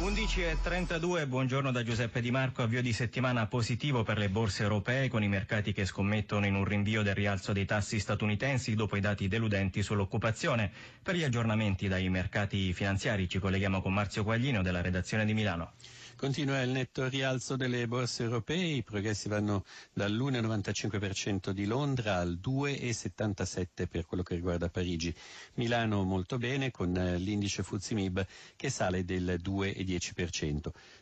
11.32, buongiorno da Giuseppe Di Marco, avvio di settimana positivo per le borse europee con i mercati che scommettono in un rinvio del rialzo dei tassi statunitensi dopo i dati deludenti sull'occupazione. Per gli aggiornamenti dai mercati finanziari ci colleghiamo con Marzio Quaglino della redazione di Milano. Continua il netto rialzo delle borse europee, i progressi vanno dall'1,95% di Londra al 2,77% per quello che riguarda Parigi. Milano molto bene con l'indice Fuzzi Mib che sale del 2,10%.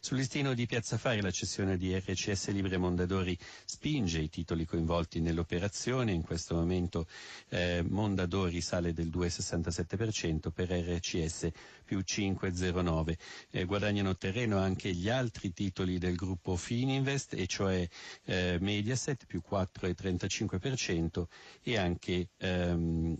Sul listino di Piazza Fari la cessione di RCS Libre Mondadori spinge i titoli coinvolti nell'operazione, in questo momento eh, Mondadori sale del 2,67% per RCS più 5,09%. Eh, guadagnano terreno anche gli altri titoli del gruppo Fininvest, e cioè eh, Mediaset più 4,35% e anche ehm,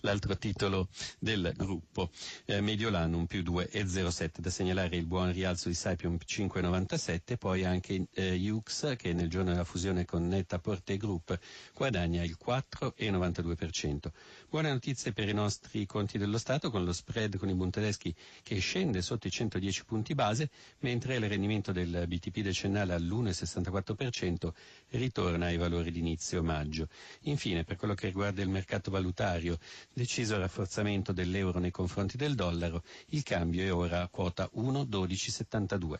l'altro titolo del gruppo eh, Mediolanum più 2,07 da segnalare il buon rialzo di Sapium 5,97 poi anche eh, Ux che nel giorno della fusione con Netta Porte Group guadagna il 4,92% buone notizie per i nostri conti dello Stato con lo spread con i Bund tedeschi che scende sotto i 110 punti base mentre il rendimento del BTP decennale all'1,64% ritorna ai valori di inizio maggio. Infine per quello che riguarda riguarda il mercato valutario, deciso il rafforzamento dell'euro nei confronti del dollaro, il cambio è ora a quota 1,1272.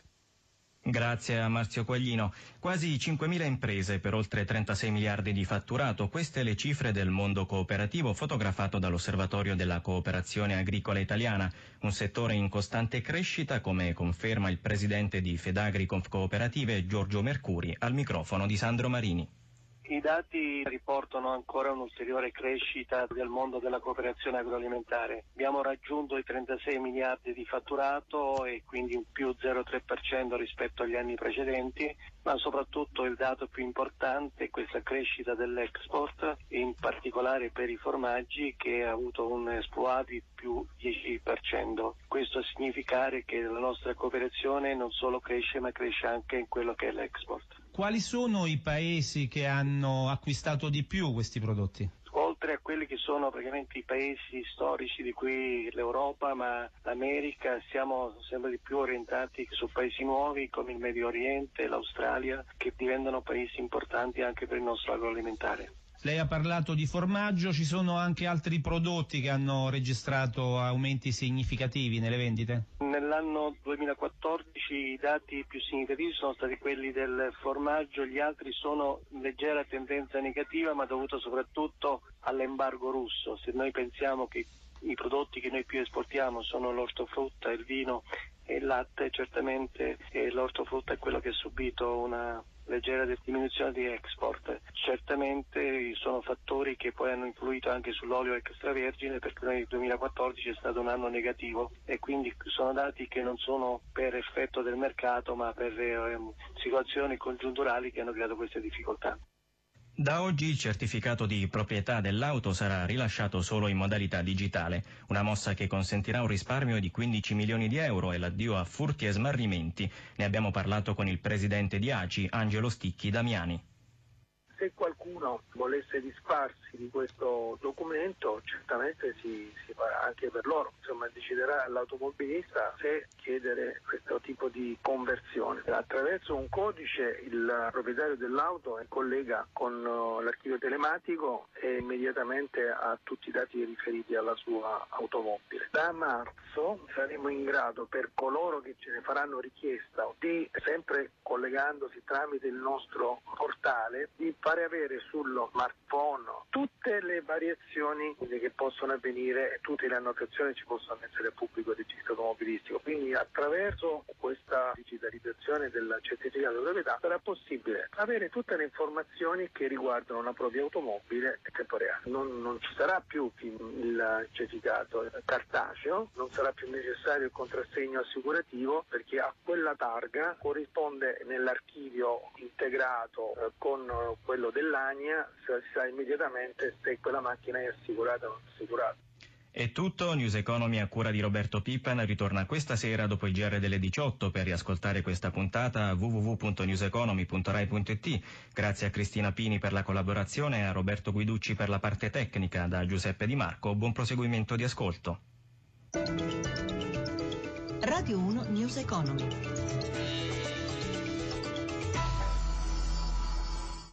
Grazie a Marzio Quaglino. Quasi 5.000 imprese per oltre 36 miliardi di fatturato. Queste le cifre del mondo cooperativo fotografato dall'Osservatorio della Cooperazione Agricola Italiana, un settore in costante crescita come conferma il presidente di Fedagri Conf Cooperative Giorgio Mercuri al microfono di Sandro Marini. I dati riportano ancora un'ulteriore crescita del mondo della cooperazione agroalimentare. Abbiamo raggiunto i 36 miliardi di fatturato e quindi un più 0,3% rispetto agli anni precedenti, ma soprattutto il dato più importante è questa crescita dell'export, in particolare per i formaggi che ha avuto un esploit di più 10%. Questo a significare che la nostra cooperazione non solo cresce ma cresce anche in quello che è l'export. Quali sono i paesi che hanno acquistato di più questi prodotti? oltre a quelli che sono praticamente i paesi storici di cui l'Europa, ma l'America, siamo sempre di più orientati su paesi nuovi come il Medio Oriente, l'Australia, che diventano paesi importanti anche per il nostro agroalimentare. Lei ha parlato di formaggio, ci sono anche altri prodotti che hanno registrato aumenti significativi nelle vendite? Nell'anno 2014 i dati più significativi sono stati quelli del formaggio, gli altri sono leggera tendenza negativa ma dovuto soprattutto all'embargo russo. Se noi pensiamo che i prodotti che noi più esportiamo sono l'ortofrutta, il vino e il latte, certamente eh, l'ortofrutta è quello che ha subito una leggera diminuzione di export. Certamente sono fattori che poi hanno influito anche sull'olio extravergine perché nel 2014 è stato un anno negativo e quindi sono dati che non sono per effetto del mercato ma per eh, situazioni congiunturali che hanno creato queste difficoltà. Da oggi il certificato di proprietà dell'auto sarà rilasciato solo in modalità digitale, una mossa che consentirà un risparmio di 15 milioni di euro e l'addio a furti e smarrimenti. Ne abbiamo parlato con il presidente di ACI, Angelo Sticchi Damiani se qualcuno volesse disfarsi di questo documento certamente si, si, farà anche per loro, insomma deciderà l'automobilista se chiedere questo tipo di conversione. Attraverso un codice il proprietario dell'auto collega con uh, l'archivio telematico e immediatamente ha tutti i dati riferiti alla sua automobile. Da marzo saremo in grado per coloro che ce ne faranno richiesta di sempre collegandosi tramite il nostro portale di fare avere sullo smartphone tutte le variazioni che possono avvenire e tutte le annotazioni ci possono essere a pubblico registro automobilistico. Quindi attraverso questa digitalizzazione del certificato di proprietà sarà possibile avere tutte le informazioni che riguardano la propria automobile in tempo reale. Non, non ci sarà più il certificato cartaceo, non sarà più necessario il contrassegno assicurativo perché a quella targa corrisponde nell'archivio integrato eh, con quello quello dell'ANIA si sa immediatamente se quella macchina è assicurata o non assicurata. È tutto, News Economy a cura di Roberto Pippan ritorna questa sera dopo il GR delle 18 per riascoltare questa puntata www.newseconomy.rai.it. Grazie a Cristina Pini per la collaborazione e a Roberto Guiducci per la parte tecnica. Da Giuseppe Di Marco, buon proseguimento di ascolto. Radio 1 News Economy.